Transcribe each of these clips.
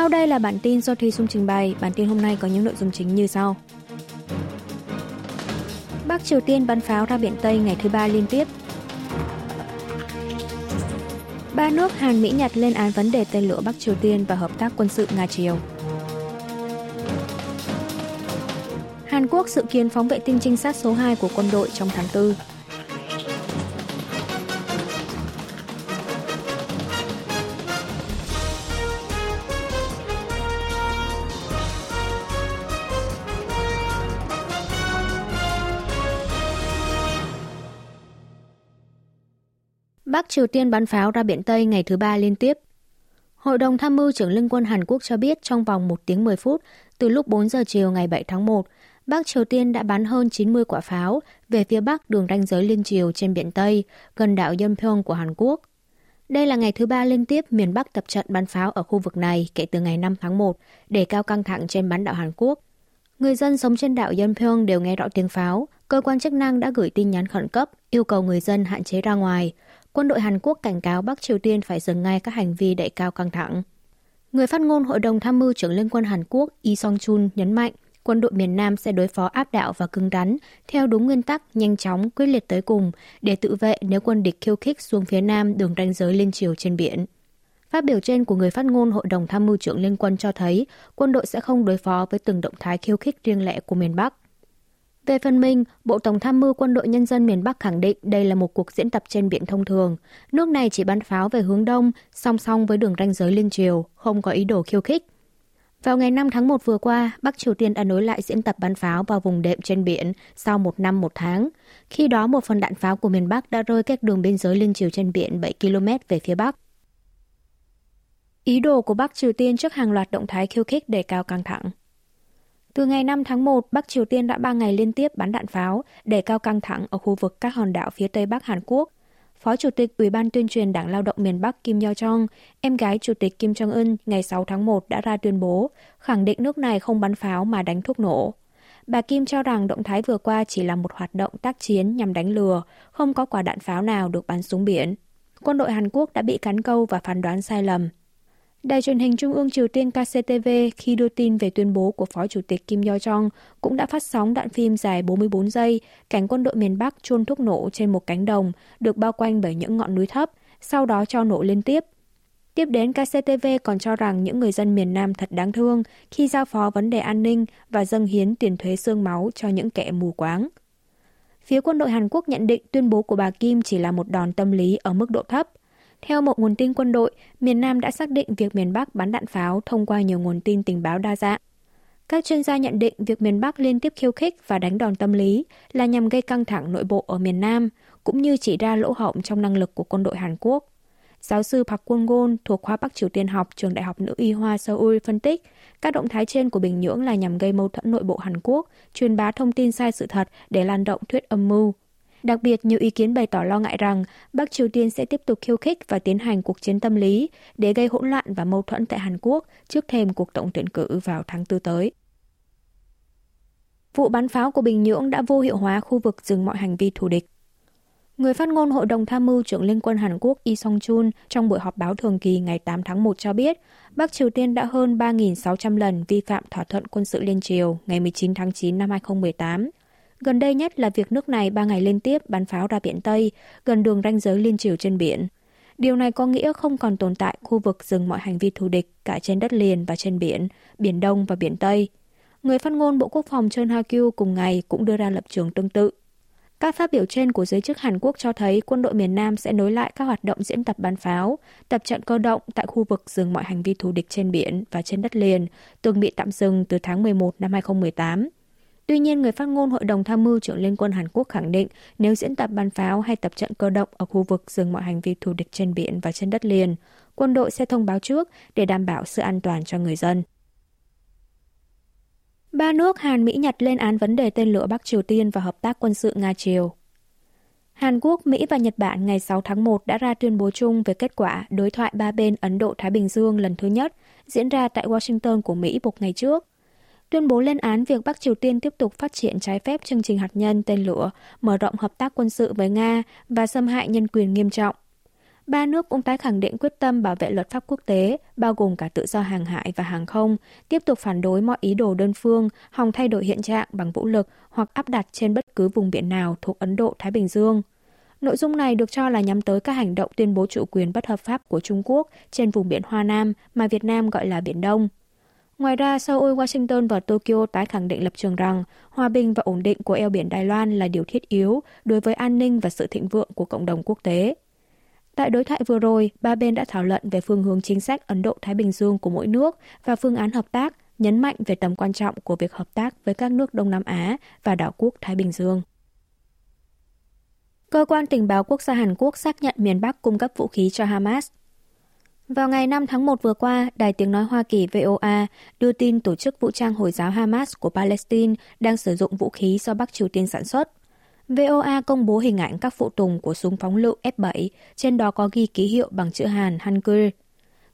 Sau đây là bản tin do Thi Dung trình bày. Bản tin hôm nay có những nội dung chính như sau. Bắc Triều Tiên bắn pháo ra biển Tây ngày thứ ba liên tiếp. Ba nước Hàn, Mỹ, Nhật lên án vấn đề tên lửa Bắc Triều Tiên và hợp tác quân sự Nga-Triều. Hàn Quốc dự kiến phóng vệ tinh trinh sát số 2 của quân đội trong tháng 4. Bắc Triều Tiên bắn pháo ra biển Tây ngày thứ ba liên tiếp. Hội đồng tham mưu trưởng Liên quân Hàn Quốc cho biết trong vòng 1 tiếng 10 phút, từ lúc 4 giờ chiều ngày 7 tháng 1, Bắc Triều Tiên đã bắn hơn 90 quả pháo về phía bắc đường ranh giới liên triều trên biển Tây, gần đảo Yeonpyeong của Hàn Quốc. Đây là ngày thứ ba liên tiếp miền Bắc tập trận bắn pháo ở khu vực này kể từ ngày 5 tháng 1 để cao căng thẳng trên bán đảo Hàn Quốc. Người dân sống trên đảo Yeonpyeong đều nghe rõ tiếng pháo. Cơ quan chức năng đã gửi tin nhắn khẩn cấp yêu cầu người dân hạn chế ra ngoài. Quân đội Hàn Quốc cảnh cáo Bắc Triều Tiên phải dừng ngay các hành vi đẩy cao căng thẳng. Người phát ngôn Hội đồng Tham mưu trưởng Liên quân Hàn Quốc Lee Song-chun nhấn mạnh quân đội miền Nam sẽ đối phó áp đảo và cứng rắn theo đúng nguyên tắc nhanh chóng, quyết liệt tới cùng để tự vệ nếu quân địch khiêu khích xuống phía Nam đường ranh giới liên triều trên biển. Phát biểu trên của người phát ngôn Hội đồng Tham mưu trưởng Liên quân cho thấy quân đội sẽ không đối phó với từng động thái khiêu khích riêng lẻ của miền Bắc. Về phần mình, Bộ Tổng tham mưu Quân đội Nhân dân miền Bắc khẳng định đây là một cuộc diễn tập trên biển thông thường. Nước này chỉ bắn pháo về hướng đông, song song với đường ranh giới liên triều, không có ý đồ khiêu khích. Vào ngày 5 tháng 1 vừa qua, Bắc Triều Tiên đã nối lại diễn tập bắn pháo vào vùng đệm trên biển sau một năm một tháng. Khi đó, một phần đạn pháo của miền Bắc đã rơi cách đường biên giới liên triều trên biển 7 km về phía Bắc. Ý đồ của Bắc Triều Tiên trước hàng loạt động thái khiêu khích đề cao căng thẳng. Từ ngày 5 tháng 1, Bắc Triều Tiên đã 3 ngày liên tiếp bắn đạn pháo để cao căng thẳng ở khu vực các hòn đảo phía tây Bắc Hàn Quốc. Phó Chủ tịch Ủy ban tuyên truyền Đảng Lao động miền Bắc Kim Yo Jong, em gái Chủ tịch Kim Jong Un ngày 6 tháng 1 đã ra tuyên bố khẳng định nước này không bắn pháo mà đánh thuốc nổ. Bà Kim cho rằng động thái vừa qua chỉ là một hoạt động tác chiến nhằm đánh lừa, không có quả đạn pháo nào được bắn xuống biển. Quân đội Hàn Quốc đã bị cắn câu và phán đoán sai lầm. Đài truyền hình Trung ương Triều Tiên KCTV khi đưa tin về tuyên bố của Phó Chủ tịch Kim Yo-jong cũng đã phát sóng đoạn phim dài 44 giây cảnh quân đội miền Bắc chôn thuốc nổ trên một cánh đồng được bao quanh bởi những ngọn núi thấp, sau đó cho nổ liên tiếp. Tiếp đến, KCTV còn cho rằng những người dân miền Nam thật đáng thương khi giao phó vấn đề an ninh và dâng hiến tiền thuế xương máu cho những kẻ mù quáng. Phía quân đội Hàn Quốc nhận định tuyên bố của bà Kim chỉ là một đòn tâm lý ở mức độ thấp, theo một nguồn tin quân đội, miền Nam đã xác định việc miền Bắc bắn đạn pháo thông qua nhiều nguồn tin tình báo đa dạng. Các chuyên gia nhận định việc miền Bắc liên tiếp khiêu khích và đánh đòn tâm lý là nhằm gây căng thẳng nội bộ ở miền Nam, cũng như chỉ ra lỗ hổng trong năng lực của quân đội Hàn Quốc. Giáo sư Park Kwon-gon thuộc khoa Bắc Triều Tiên học trường Đại học Nữ y Hoa Seoul phân tích, các động thái trên của Bình Nhưỡng là nhằm gây mâu thuẫn nội bộ Hàn Quốc, truyền bá thông tin sai sự thật để lan động thuyết âm mưu. Đặc biệt, nhiều ý kiến bày tỏ lo ngại rằng Bắc Triều Tiên sẽ tiếp tục khiêu khích và tiến hành cuộc chiến tâm lý để gây hỗn loạn và mâu thuẫn tại Hàn Quốc trước thêm cuộc tổng tuyển cử vào tháng tư tới. Vụ bắn pháo của Bình Nhưỡng đã vô hiệu hóa khu vực dừng mọi hành vi thù địch. Người phát ngôn Hội đồng Tham mưu trưởng Liên quân Hàn Quốc Lee Song-chun trong buổi họp báo thường kỳ ngày 8 tháng 1 cho biết, Bắc Triều Tiên đã hơn 3.600 lần vi phạm thỏa thuận quân sự liên triều ngày 19 tháng 9 năm 2018 Gần đây nhất là việc nước này ba ngày liên tiếp bắn pháo ra biển Tây, gần đường ranh giới liên triều trên biển. Điều này có nghĩa không còn tồn tại khu vực dừng mọi hành vi thù địch cả trên đất liền và trên biển, Biển Đông và Biển Tây. Người phát ngôn Bộ Quốc phòng Chun Ha-kyu cùng ngày cũng đưa ra lập trường tương tự. Các phát biểu trên của giới chức Hàn Quốc cho thấy quân đội miền Nam sẽ nối lại các hoạt động diễn tập bắn pháo, tập trận cơ động tại khu vực dừng mọi hành vi thù địch trên biển và trên đất liền, từng bị tạm dừng từ tháng 11 năm 2018. Tuy nhiên, người phát ngôn Hội đồng Tham mưu trưởng Liên quân Hàn Quốc khẳng định nếu diễn tập bắn pháo hay tập trận cơ động ở khu vực dừng mọi hành vi thù địch trên biển và trên đất liền, quân đội sẽ thông báo trước để đảm bảo sự an toàn cho người dân. Ba nước Hàn, Mỹ, Nhật lên án vấn đề tên lửa Bắc Triều Tiên và hợp tác quân sự Nga-Triều. Hàn Quốc, Mỹ và Nhật Bản ngày 6 tháng 1 đã ra tuyên bố chung về kết quả đối thoại ba bên Ấn Độ-Thái Bình Dương lần thứ nhất diễn ra tại Washington của Mỹ một ngày trước tuyên bố lên án việc Bắc Triều Tiên tiếp tục phát triển trái phép chương trình hạt nhân tên lửa, mở rộng hợp tác quân sự với Nga và xâm hại nhân quyền nghiêm trọng. Ba nước cũng tái khẳng định quyết tâm bảo vệ luật pháp quốc tế, bao gồm cả tự do hàng hải và hàng không, tiếp tục phản đối mọi ý đồ đơn phương, hòng thay đổi hiện trạng bằng vũ lực hoặc áp đặt trên bất cứ vùng biển nào thuộc Ấn Độ-Thái Bình Dương. Nội dung này được cho là nhắm tới các hành động tuyên bố chủ quyền bất hợp pháp của Trung Quốc trên vùng biển Hoa Nam mà Việt Nam gọi là Biển Đông. Ngoài ra, Seoul, Washington và Tokyo tái khẳng định lập trường rằng hòa bình và ổn định của eo biển Đài Loan là điều thiết yếu đối với an ninh và sự thịnh vượng của cộng đồng quốc tế. Tại đối thoại vừa rồi, ba bên đã thảo luận về phương hướng chính sách Ấn Độ-Thái Bình Dương của mỗi nước và phương án hợp tác, nhấn mạnh về tầm quan trọng của việc hợp tác với các nước Đông Nam Á và đảo quốc Thái Bình Dương. Cơ quan tình báo quốc gia Hàn Quốc xác nhận miền Bắc cung cấp vũ khí cho Hamas. Vào ngày 5 tháng 1 vừa qua, Đài tiếng nói Hoa Kỳ VOA đưa tin tổ chức vũ trang Hồi giáo Hamas của Palestine đang sử dụng vũ khí do Bắc Triều Tiên sản xuất. VOA công bố hình ảnh các phụ tùng của súng phóng lựu F-7, trên đó có ghi ký hiệu bằng chữ Hàn Hangul.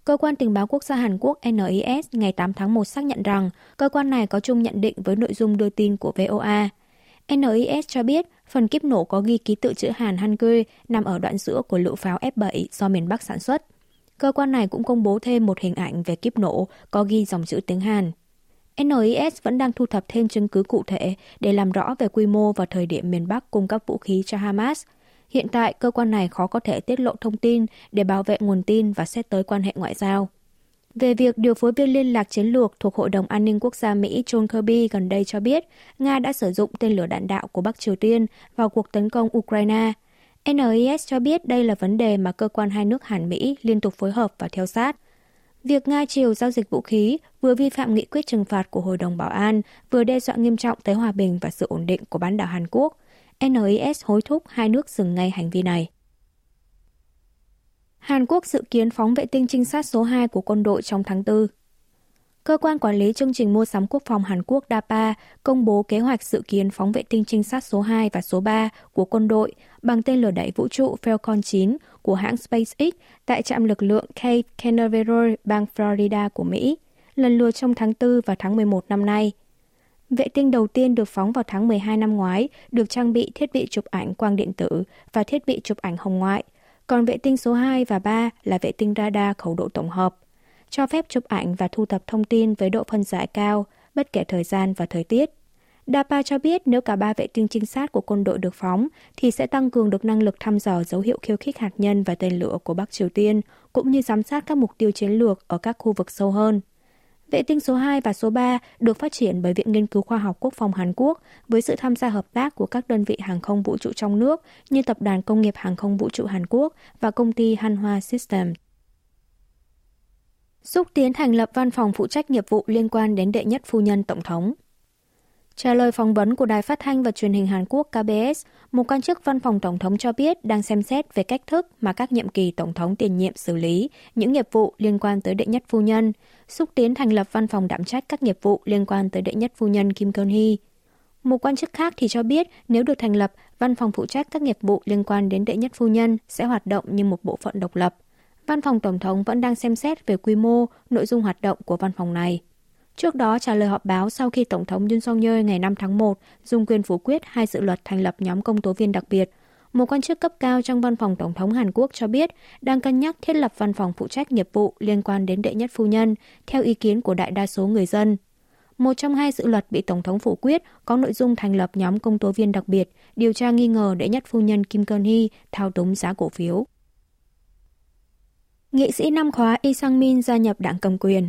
Cơ quan tình báo quốc gia Hàn Quốc NIS ngày 8 tháng 1 xác nhận rằng cơ quan này có chung nhận định với nội dung đưa tin của VOA. NIS cho biết phần kíp nổ có ghi ký tự chữ Hàn Hangul nằm ở đoạn giữa của lựu pháo F-7 do miền Bắc sản xuất. Cơ quan này cũng công bố thêm một hình ảnh về kiếp nổ có ghi dòng chữ tiếng Hàn. NIS vẫn đang thu thập thêm chứng cứ cụ thể để làm rõ về quy mô và thời điểm miền Bắc cung cấp vũ khí cho Hamas. Hiện tại, cơ quan này khó có thể tiết lộ thông tin để bảo vệ nguồn tin và xét tới quan hệ ngoại giao. Về việc điều phối viên liên lạc chiến lược thuộc Hội đồng An ninh Quốc gia Mỹ John Kirby gần đây cho biết Nga đã sử dụng tên lửa đạn đạo của Bắc Triều Tiên vào cuộc tấn công Ukraine. NIS cho biết đây là vấn đề mà cơ quan hai nước Hàn Mỹ liên tục phối hợp và theo sát. Việc Nga chiều giao dịch vũ khí vừa vi phạm nghị quyết trừng phạt của Hội đồng Bảo an, vừa đe dọa nghiêm trọng tới hòa bình và sự ổn định của bán đảo Hàn Quốc. NIS hối thúc hai nước dừng ngay hành vi này. Hàn Quốc dự kiến phóng vệ tinh trinh sát số 2 của quân đội trong tháng 4. Cơ quan quản lý chương trình mua sắm quốc phòng Hàn Quốc DAPA công bố kế hoạch dự kiến phóng vệ tinh trinh sát số 2 và số 3 của quân đội bằng tên lửa đẩy vũ trụ Falcon 9 của hãng SpaceX tại trạm lực lượng Cape Canaveral, bang Florida của Mỹ, lần lượt trong tháng 4 và tháng 11 năm nay. Vệ tinh đầu tiên được phóng vào tháng 12 năm ngoái, được trang bị thiết bị chụp ảnh quang điện tử và thiết bị chụp ảnh hồng ngoại, còn vệ tinh số 2 và 3 là vệ tinh radar khẩu độ tổng hợp, cho phép chụp ảnh và thu thập thông tin với độ phân giải cao, bất kể thời gian và thời tiết. DAPA cho biết nếu cả ba vệ tinh trinh sát của quân đội được phóng, thì sẽ tăng cường được năng lực thăm dò dấu hiệu khiêu khích hạt nhân và tên lửa của Bắc Triều Tiên, cũng như giám sát các mục tiêu chiến lược ở các khu vực sâu hơn. Vệ tinh số 2 và số 3 được phát triển bởi Viện Nghiên cứu Khoa học Quốc phòng Hàn Quốc với sự tham gia hợp tác của các đơn vị hàng không vũ trụ trong nước như Tập đoàn Công nghiệp Hàng không Vũ trụ Hàn Quốc và công ty Hanwha Systems. Xúc tiến thành lập văn phòng phụ trách nghiệp vụ liên quan đến đệ nhất phu nhân Tổng thống. Trả lời phỏng vấn của Đài Phát thanh và Truyền hình Hàn Quốc KBS, một quan chức văn phòng Tổng thống cho biết đang xem xét về cách thức mà các nhiệm kỳ Tổng thống tiền nhiệm xử lý những nghiệp vụ liên quan tới đệ nhất phu nhân, xúc tiến thành lập văn phòng đảm trách các nghiệp vụ liên quan tới đệ nhất phu nhân Kim Keon Hee. Một quan chức khác thì cho biết nếu được thành lập, văn phòng phụ trách các nghiệp vụ liên quan đến đệ nhất phu nhân sẽ hoạt động như một bộ phận độc lập. Văn phòng Tổng thống vẫn đang xem xét về quy mô, nội dung hoạt động của văn phòng này. Trước đó trả lời họp báo sau khi Tổng thống Yoon song yeol ngày 5 tháng 1 dùng quyền phủ quyết hai dự luật thành lập nhóm công tố viên đặc biệt, một quan chức cấp cao trong văn phòng Tổng thống Hàn Quốc cho biết đang cân nhắc thiết lập văn phòng phụ trách nghiệp vụ liên quan đến đệ nhất phu nhân, theo ý kiến của đại đa số người dân. Một trong hai dự luật bị Tổng thống phủ quyết có nội dung thành lập nhóm công tố viên đặc biệt điều tra nghi ngờ đệ nhất phu nhân Kim Keon Hee thao túng giá cổ phiếu. Nghị sĩ năm khóa Y Sang-min gia nhập đảng cầm quyền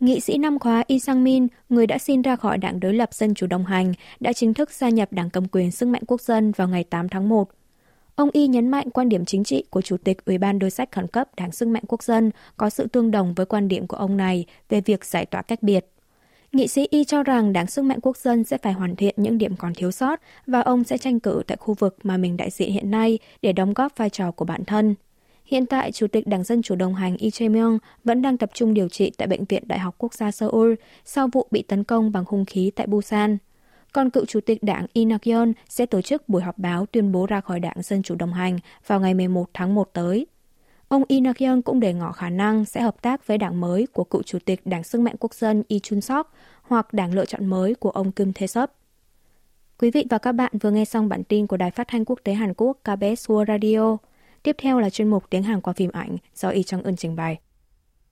Nghị sĩ năm khóa Y Sang-min, người đã xin ra khỏi đảng đối lập Dân Chủ Đồng Hành, đã chính thức gia nhập đảng cầm quyền Sức mạnh quốc dân vào ngày 8 tháng 1. Ông Y nhấn mạnh quan điểm chính trị của Chủ tịch Ủy ban đối sách khẩn cấp Đảng Sức mạnh quốc dân có sự tương đồng với quan điểm của ông này về việc giải tỏa cách biệt. Nghị sĩ Y cho rằng Đảng Sức mạnh quốc dân sẽ phải hoàn thiện những điểm còn thiếu sót và ông sẽ tranh cử tại khu vực mà mình đại diện hiện nay để đóng góp vai trò của bản thân. Hiện tại, Chủ tịch Đảng Dân Chủ đồng hành Lee Jae-myung vẫn đang tập trung điều trị tại Bệnh viện Đại học Quốc gia Seoul sau vụ bị tấn công bằng hung khí tại Busan. Còn cựu Chủ tịch Đảng Lee Nak-yeon sẽ tổ chức buổi họp báo tuyên bố ra khỏi Đảng Dân Chủ đồng hành vào ngày 11 tháng 1 tới. Ông Lee Nak-yeon cũng để ngỏ khả năng sẽ hợp tác với đảng mới của cựu Chủ tịch Đảng Sức mạnh Quốc dân Lee Chun-sok hoặc đảng lựa chọn mới của ông Kim Tae-sop. Quý vị và các bạn vừa nghe xong bản tin của Đài Phát thanh Quốc tế Hàn Quốc KBS World Radio. Tiếp theo là chuyên mục tiếng Hàn qua phim ảnh do Y Trong Ưn trình bày.